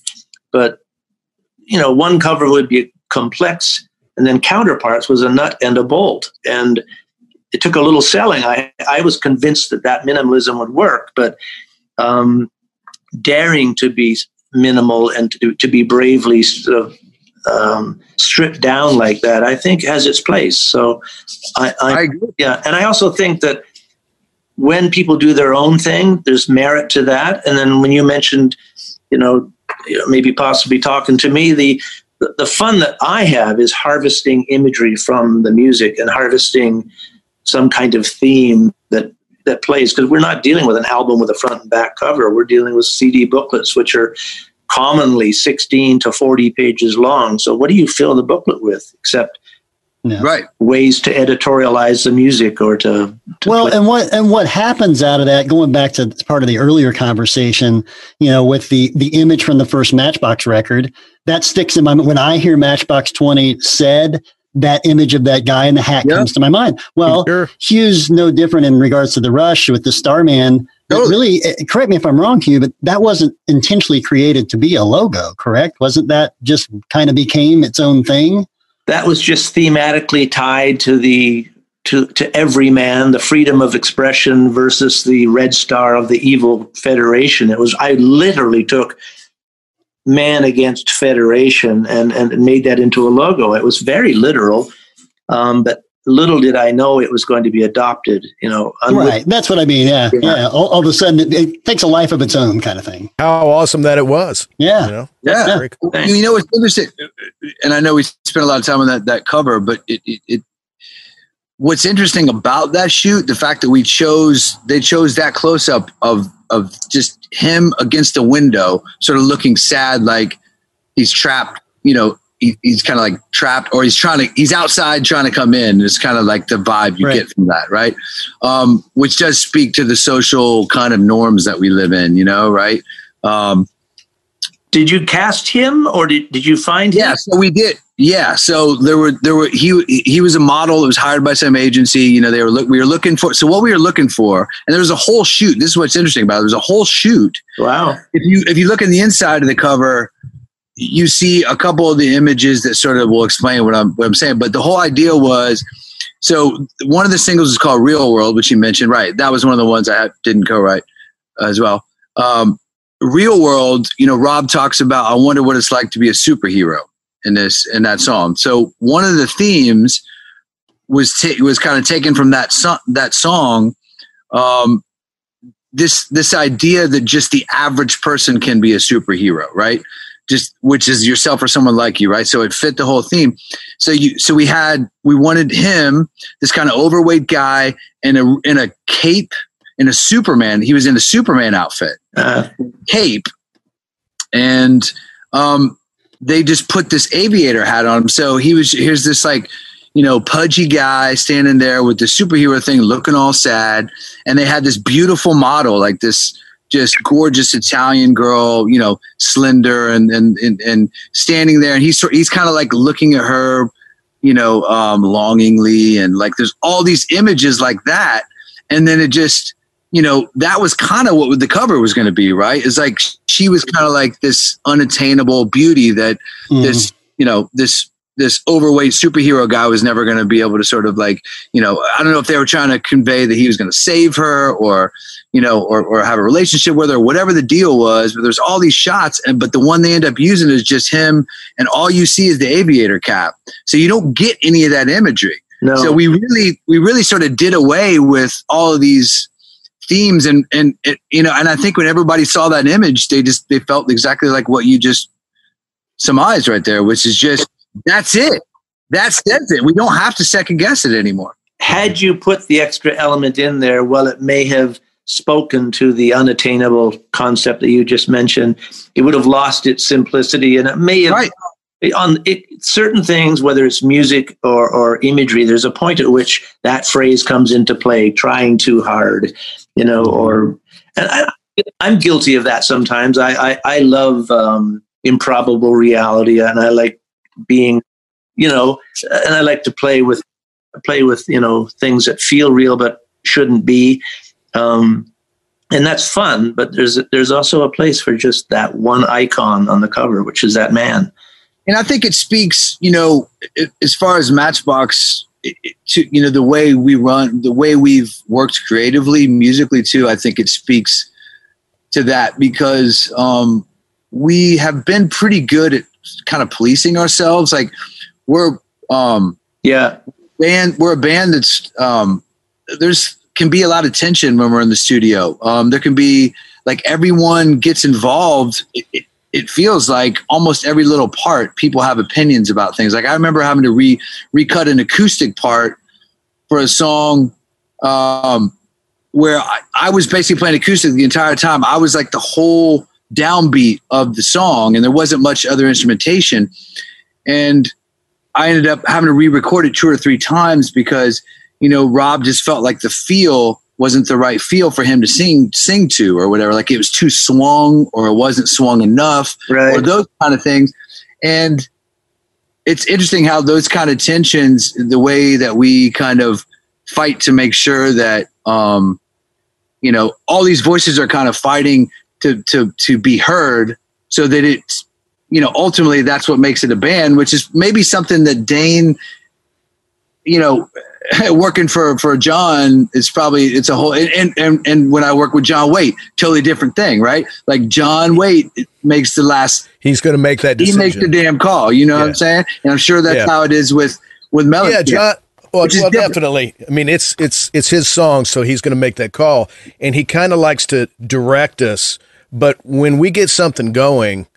But you know, one cover would be complex, and then counterparts was a nut and a bolt, and it took a little selling. I I was convinced that that minimalism would work, but um, daring to be minimal and to to be bravely sort of um, stripped down like that, I think has its place. So I, I I agree. yeah, and I also think that when people do their own thing, there's merit to that. And then when you mentioned, you know, maybe possibly talking to me, the the the fun that I have is harvesting imagery from the music and harvesting some kind of theme that that plays because we're not dealing with an album with a front and back cover. We're dealing with CD booklets, which are commonly 16 to 40 pages long. So what do you fill the booklet with except Yeah. Right. ways to editorialize the music or to, to Well, play- and what and what happens out of that? Going back to part of the earlier conversation, you know, with the the image from the first Matchbox record, that sticks in my when I hear Matchbox Twenty said. That image of that guy in the hat Yeah. comes to my mind. Well, Sure. Hugh's no different in regards to the Rush with the Starman. But Totally. really, eh, correct me if I'm wrong, Hugh, but that wasn't intentionally created to be a logo, correct? Wasn't that just kind of became its own thing? that was just thematically tied to the to to every man the freedom of expression versus the red star of the evil federation it was i literally took man against federation and and made that into a logo it was very literal Um, but little did I know it was going to be adopted. You know, right? That's what I mean. Yeah, yeah. yeah. All, all, of a sudden, it, it, takes a life of its own, kind of thing. How awesome that it was! Yeah, you know? yeah. Cool. You know, it's interesting, and I know we spent a lot of time on that that cover, but it, it, it what's interesting about that shoot, the fact that we chose they chose that close up of of just him against the window, sort of looking sad, like he's trapped, you know, he, he's kind of like trapped or he's trying to he's outside trying to come in. It's kind of like the vibe you right. get from that right? Um, which does speak to the social kind of norms that we live in you know right? Um, did you cast him or did, did you find him yeah so we did yeah so there were there were he he was a model that was hired by some agency you know they were look we were looking for so what we were looking for and there was a whole shoot this is what's interesting about it there was a whole shoot wow if you if you look in the inside of the cover you see a couple of the images that sort of will explain what I'm what I'm saying. But the whole idea was so one of the singles is called Real World, which you mentioned, right? That was one of the ones I didn't co-write as well. Um, Real World, you know, Rob talks about. I wonder what it's like to be a superhero in this in that song. So one of the themes was ta- was kind of taken from that so- that song. Um, this this idea that just the average person can be a superhero, right? just which is yourself or someone like you, right? So it fit the whole theme. So you so we had we wanted him, this kind of overweight guy in a in a cape in a Superman. He was in a Superman outfit, uh cape, and um, they just put this aviator hat on him. So he was here's this like you know pudgy guy standing there with the superhero thing, looking all sad, and they had this beautiful model like this just gorgeous Italian girl, you know, slender and and and, and standing there, and he's he's kind of like looking at her, you know, um, longingly, and like there's all these images like that, and then it just, you know, that was kind of what the cover was going to be, right? It's like she was kind of like this unattainable beauty that mm. this, you know, this this overweight superhero guy was never going to be able to sort of like, you know, I don't know if they were trying to convey that he was going to save her or, you know, or, or have a relationship with her, whatever the deal was. But there's all these shots, and but the one they end up using is just him, and all you see is the aviator cap. So you don't get any of that imagery. No. So we really, we really sort of did away with all of these themes, and and it, you know, and I think when everybody saw that image, they just they felt exactly like what you just surmised right there, which is just that's it. That's it. We don't have to second guess it anymore. Had you put the extra element in there, well, it may have spoken to the unattainable concept that you just mentioned, it would have lost its simplicity and it may have right. on it, certain things, whether it's music or, or imagery, there's a point at which that phrase comes into play, trying too hard, you know, or and I, am guilty of that sometimes. I, I, I love um, improbable reality and I like being, you know, and I like to play with play with, you know, things that feel real but shouldn't be. Um, and that's fun, but there's there's also a place for just that one icon on the cover, which is that man. And I think it speaks, you know, as far as Matchbox, to you know the way we run, the way we've worked creatively, musically too. I think it speaks to that because um, we have been pretty good at kind of policing ourselves. Like we're, um, yeah, band. We're a band that's um, there's can be a lot of tension when we're in the studio. Um, there can be like everyone gets involved. It, feels like almost every little part, people have opinions about things. Like I remember having to re recut an acoustic part for a song um, where I, I was basically playing acoustic the entire time. I was like the whole downbeat of the song, and there wasn't much other instrumentation. And I ended up having to re-record it two or three times because you know, Rob just felt like the feel wasn't the right feel for him to sing sing to or whatever. Like it was too swung or it wasn't swung enough right. or those kind of things. And it's interesting how those kind of tensions, the way that we kind of fight to make sure that um, you know, all these voices are kind of fighting to to to be heard so that it's you know ultimately that's what makes it a band which is maybe something that dane you know working for for John is probably it's a whole and, and and when I work with John Waite, totally different thing, right? Like John Waite makes the last he's going to make that decision. He makes the damn call, you know yeah. what I'm saying? And I'm sure that's yeah. how it is with with Mellencamp. Yeah, John. Well, well definitely. I mean, it's it's it's his song, so he's going to make that call, and he kind of likes to direct us. But when we get something going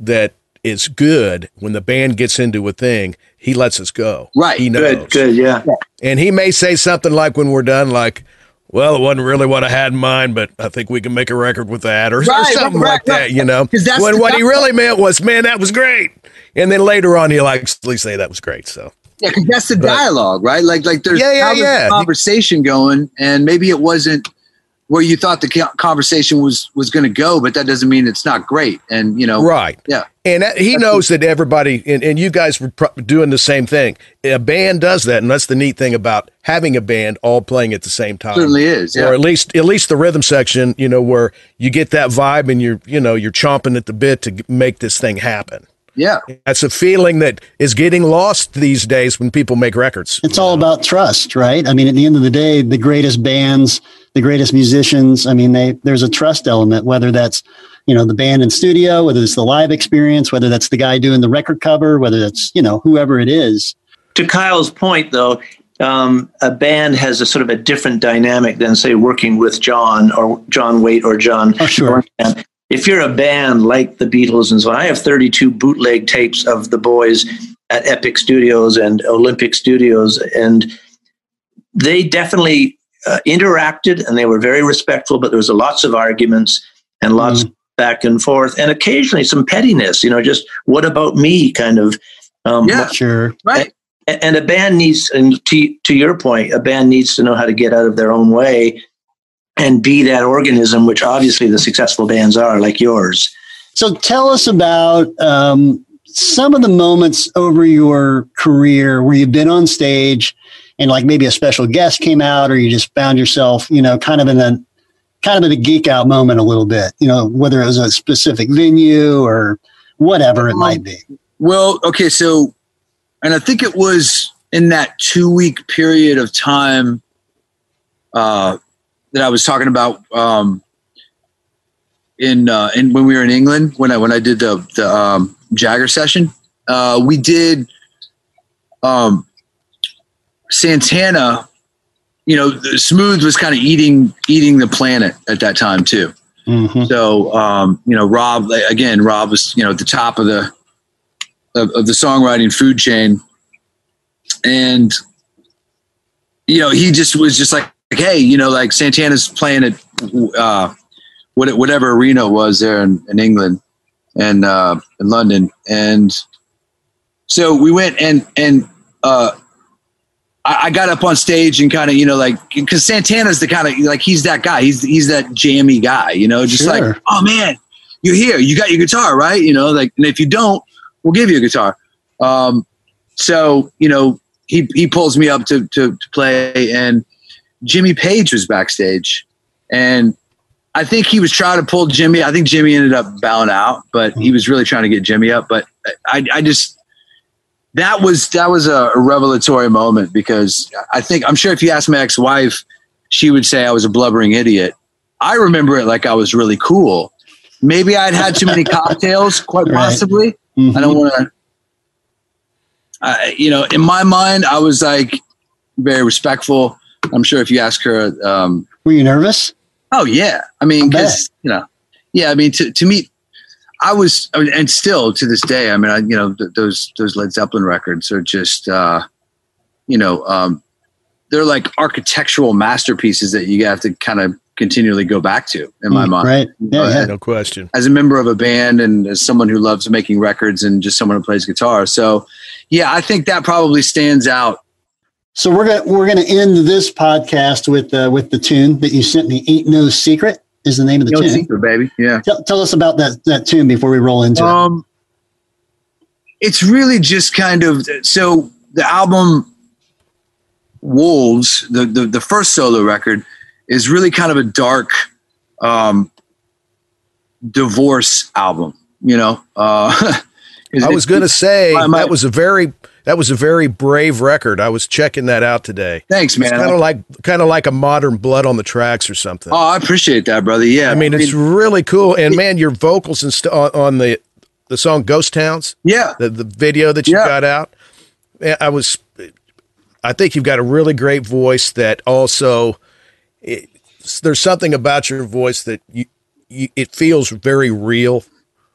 that is good, when the band gets into a thing, he lets us go. Right. He knows. Good, good, yeah. And he may say something like when we're done, like, "Well, it wasn't really what I had in mind, but I think we can make a record with that," or, or something right, like right. that. You know, when what he really meant was, "Man, that was great," and then later on, he'll actually say that was great. So. Yeah, because that's the dialogue, right? Like, like there's Yeah, yeah, a yeah. conversation going, and maybe it wasn't where you thought the conversation was was going to go, but that doesn't mean it's not great. And you know, Right. Yeah. And that, he knows that everybody, and, and you guys were pro- doing the same thing. A band does that, and that's the neat thing about having a band all playing at the same time. It certainly is. Yeah. Or at least, at least the rhythm section, you know, where you get that vibe, and you're, you know, you're chomping at the bit to make this thing happen. yeah. That's a feeling that is getting lost these days when people make records. It's all about trust, right? I mean, at the end of the day, the greatest bands, the greatest musicians, I mean, they there's a trust element, whether that's, you know, the band in studio, whether it's the live experience, whether that's the guy doing the record cover, whether that's, you know, whoever it is. To Kyle's point, though, um, a band has a sort of a different dynamic than, say, working with John or John Waite or John. Oh, sure. And if you're a band like the Beatles and so on, I have 32 bootleg tapes of the boys at Epic Studios and Olympic Studios, and they definitely uh, interacted and they were very respectful, but there was lots of arguments and lots Mhm. back and forth, and occasionally some pettiness. You know, just what about me kind of. Um, Yeah. Sure. Right. a- and a band needs and to, to your point a band needs to know how to get out of their own way and be that organism which obviously the successful bands are like yours So tell us about um, some of the moments over your career where you've been on stage and like maybe a special guest came out or you just found yourself, you know, kind of in a kind of in a geek out moment a little bit, you know, whether it was a specific venue or whatever it might be. Well, okay, so, and I think it was in that two week period of time uh, that I was talking about um, in uh, in when we were in England when I when I did the the um, Jagger session. Uh, we did um, Santana. You know, Smooth was kind of eating eating the planet at that time too. Mhm. So, um, you know, Rob, again, Rob was, you know, at the top of the, of, of the songwriting food chain. And, you know, he just was just like, Hey, you know, like Santana's playing at, uh, what, whatever arena was there in, in England and, uh, in London. And so we went and, and, uh, I, I got up on stage and kind of, you know, like, because Santana's the kind of like he's that guy. He's he's that jammy guy, you know, just Sure. like, oh man, you're here. You got your guitar, right? You know, like, and if you don't, we'll give you a guitar. Um, so you know, he he pulls me up to to, to play, and Jimmy Page was backstage, and I think he was trying to pull Jimmy. I think Jimmy ended up bowing out, but he was really trying to get Jimmy up. But I I just that was that was a, revelatory moment because I think I'm sure if you ask my ex-wife, she would say I was a blubbering idiot. I remember it like I was really cool. Maybe I'd had too many cocktails, quite Right. possibly. Mhm. I don't want to. Uh, you know, in my mind, I was like very respectful. I'm sure if you ask her, um, Were you nervous? oh yeah, I mean, because you know, yeah, I mean, to to me, I was, I mean, and still to this day, I mean, I, you know, th- those those Led Zeppelin records are just, uh, you know, um, they're like architectural masterpieces that you have to kind of continually go back to. In my Mm, mind, Right. Yeah, Uh, yeah. No question. as a member of a band and as someone who loves making records and just someone who plays guitar. So, yeah, I think that probably stands out. So we're gonna we're gonna end this podcast with uh, with the tune that you sent me. Ain't no secret is the name of the No tune. secret, baby. Yeah. Tell, tell us about that that tune before we roll into it. Um, it's really just kind of so the album Wolves, the, the the first solo record, is really kind of a dark um, divorce album. You know, uh, 'cause I was going to say my- my- that was a very that was a very brave record. I was checking that out today. Thanks, man. Kind of like kind of like a modern Blood on the Tracks or something. oh, I appreciate that, brother. Yeah, I mean, it's really cool. And man, your vocals and st- on, the the song "Ghost Towns," yeah, the the video that you Yeah. got out. I was I think you've got a really great voice that also it, there's something about your voice that you, you it feels very real.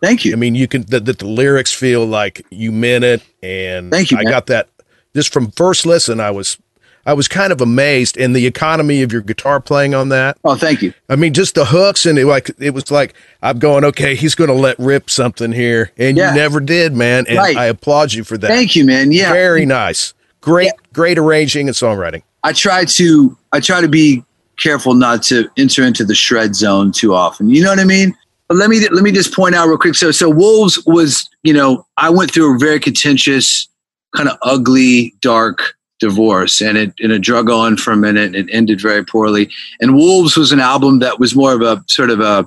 Thank you. I mean, you can that the, the, lyrics feel like you meant it, and thank you. I got that just from first listen. I was I was kind of amazed in the economy of your guitar playing on that. Oh, thank you. I mean, just the hooks and it like it was like I'm going, okay, he's going to let rip something here, and yeah. you never did, man. And right. I applaud you for that. Thank you, man. Yeah, very nice, great, yeah. great arranging and songwriting. I try to I try to be careful not to enter into the shred zone too often. You know what I mean? But let me let me just point out real quick. So so Wolves was you know I went through a very contentious, kind of ugly, dark divorce and it and it drug on for a minute and it ended very poorly. And wolves was an album that was more of a sort of a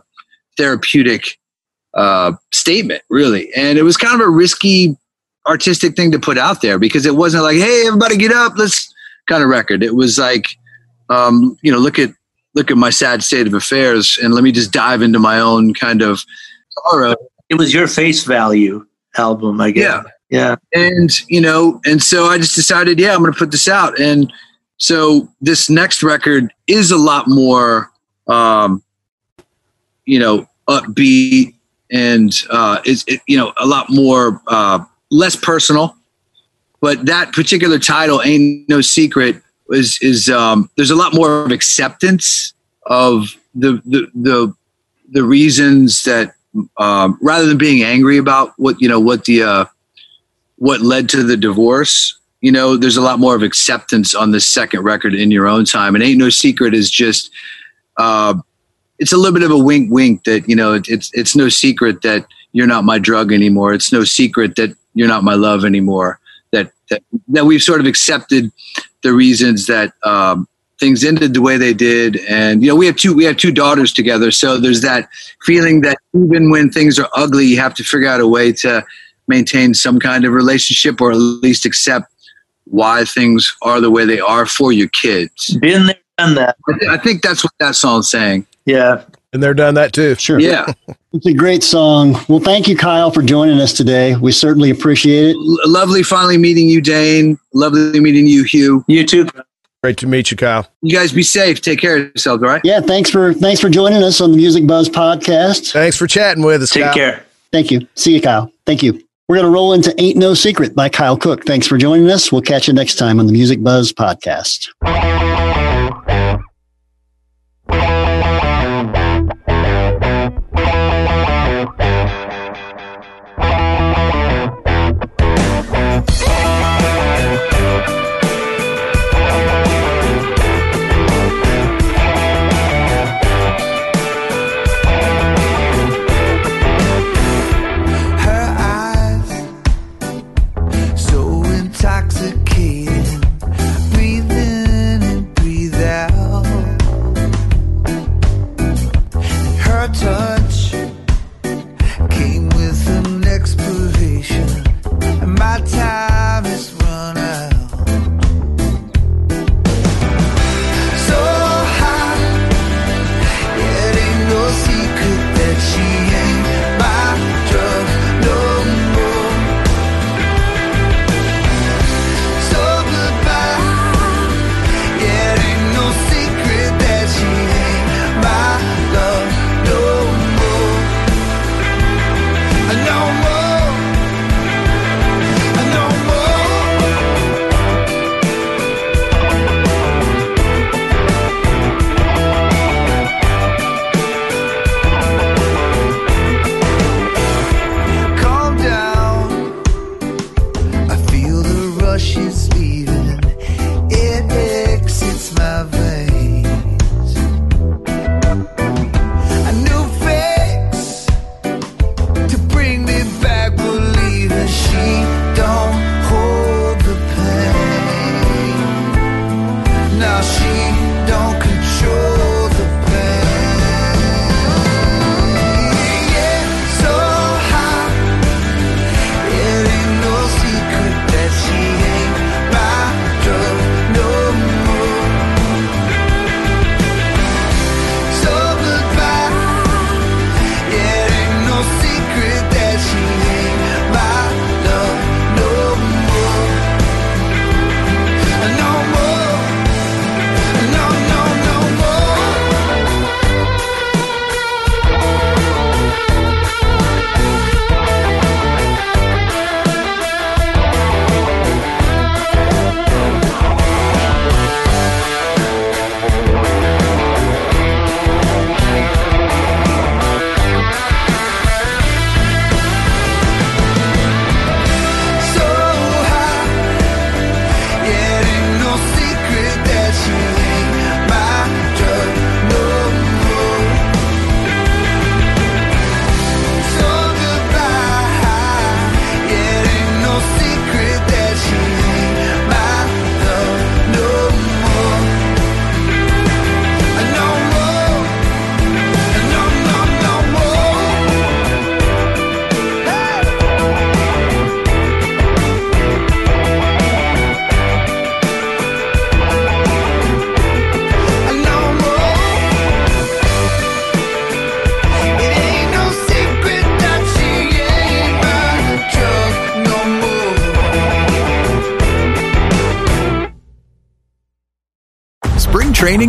therapeutic uh, statement really. And it was kind of a risky artistic thing to put out there because it wasn't like hey everybody get up let's kind of record. It was like um, you know look at look at my sad state of affairs and let me just dive into my own kind of sorrow it was your face value album i guess yeah yeah. And, you know, and so I just decided, yeah, I'm going to put this out. And so this next record is a lot more, um, you know, upbeat and uh, is, it, you know, a lot more, uh, less personal. But that particular title, Ain't No Secret, is, is um, there's a lot more of acceptance of the, the, the, the reasons that um, rather than being angry about what, you know, what the, uh, what led to the divorce you know there's a lot more of acceptance on this second record in your own time. And ain't no secret is just uh, it's a little bit of a wink wink that you know it, it's it's no secret that you're not my drug anymore. It's no secret that you're not my love anymore that that, we've sort of accepted the reasons that um, things ended the way they did and you know we have two we have two daughters together so there's that feeling that even when things are ugly you have to figure out a way to maintain some kind of relationship or at least accept why things are the way they are for your kids. Been there, done that. I, th- I think that's what that song's saying. Yeah. And they're done that too. Sure. Yeah. it's a great song. Well, thank you, Kyle, for joining us today. We certainly appreciate it. L- lovely finally meeting you, Dane. Lovely meeting you, Hugh. You too. Great to meet you, Kyle. You guys be safe. Take care of yourselves, all right? Yeah, thanks for thanks for joining us on the Music Buzz podcast. Thanks for chatting with us. Take Kyle. care. Thank you. See you, Kyle. Thank you. We're going to roll into Ain't No Secret by Kyle Cook. Thanks for joining us. We'll catch you next time on the Music Buzz podcast.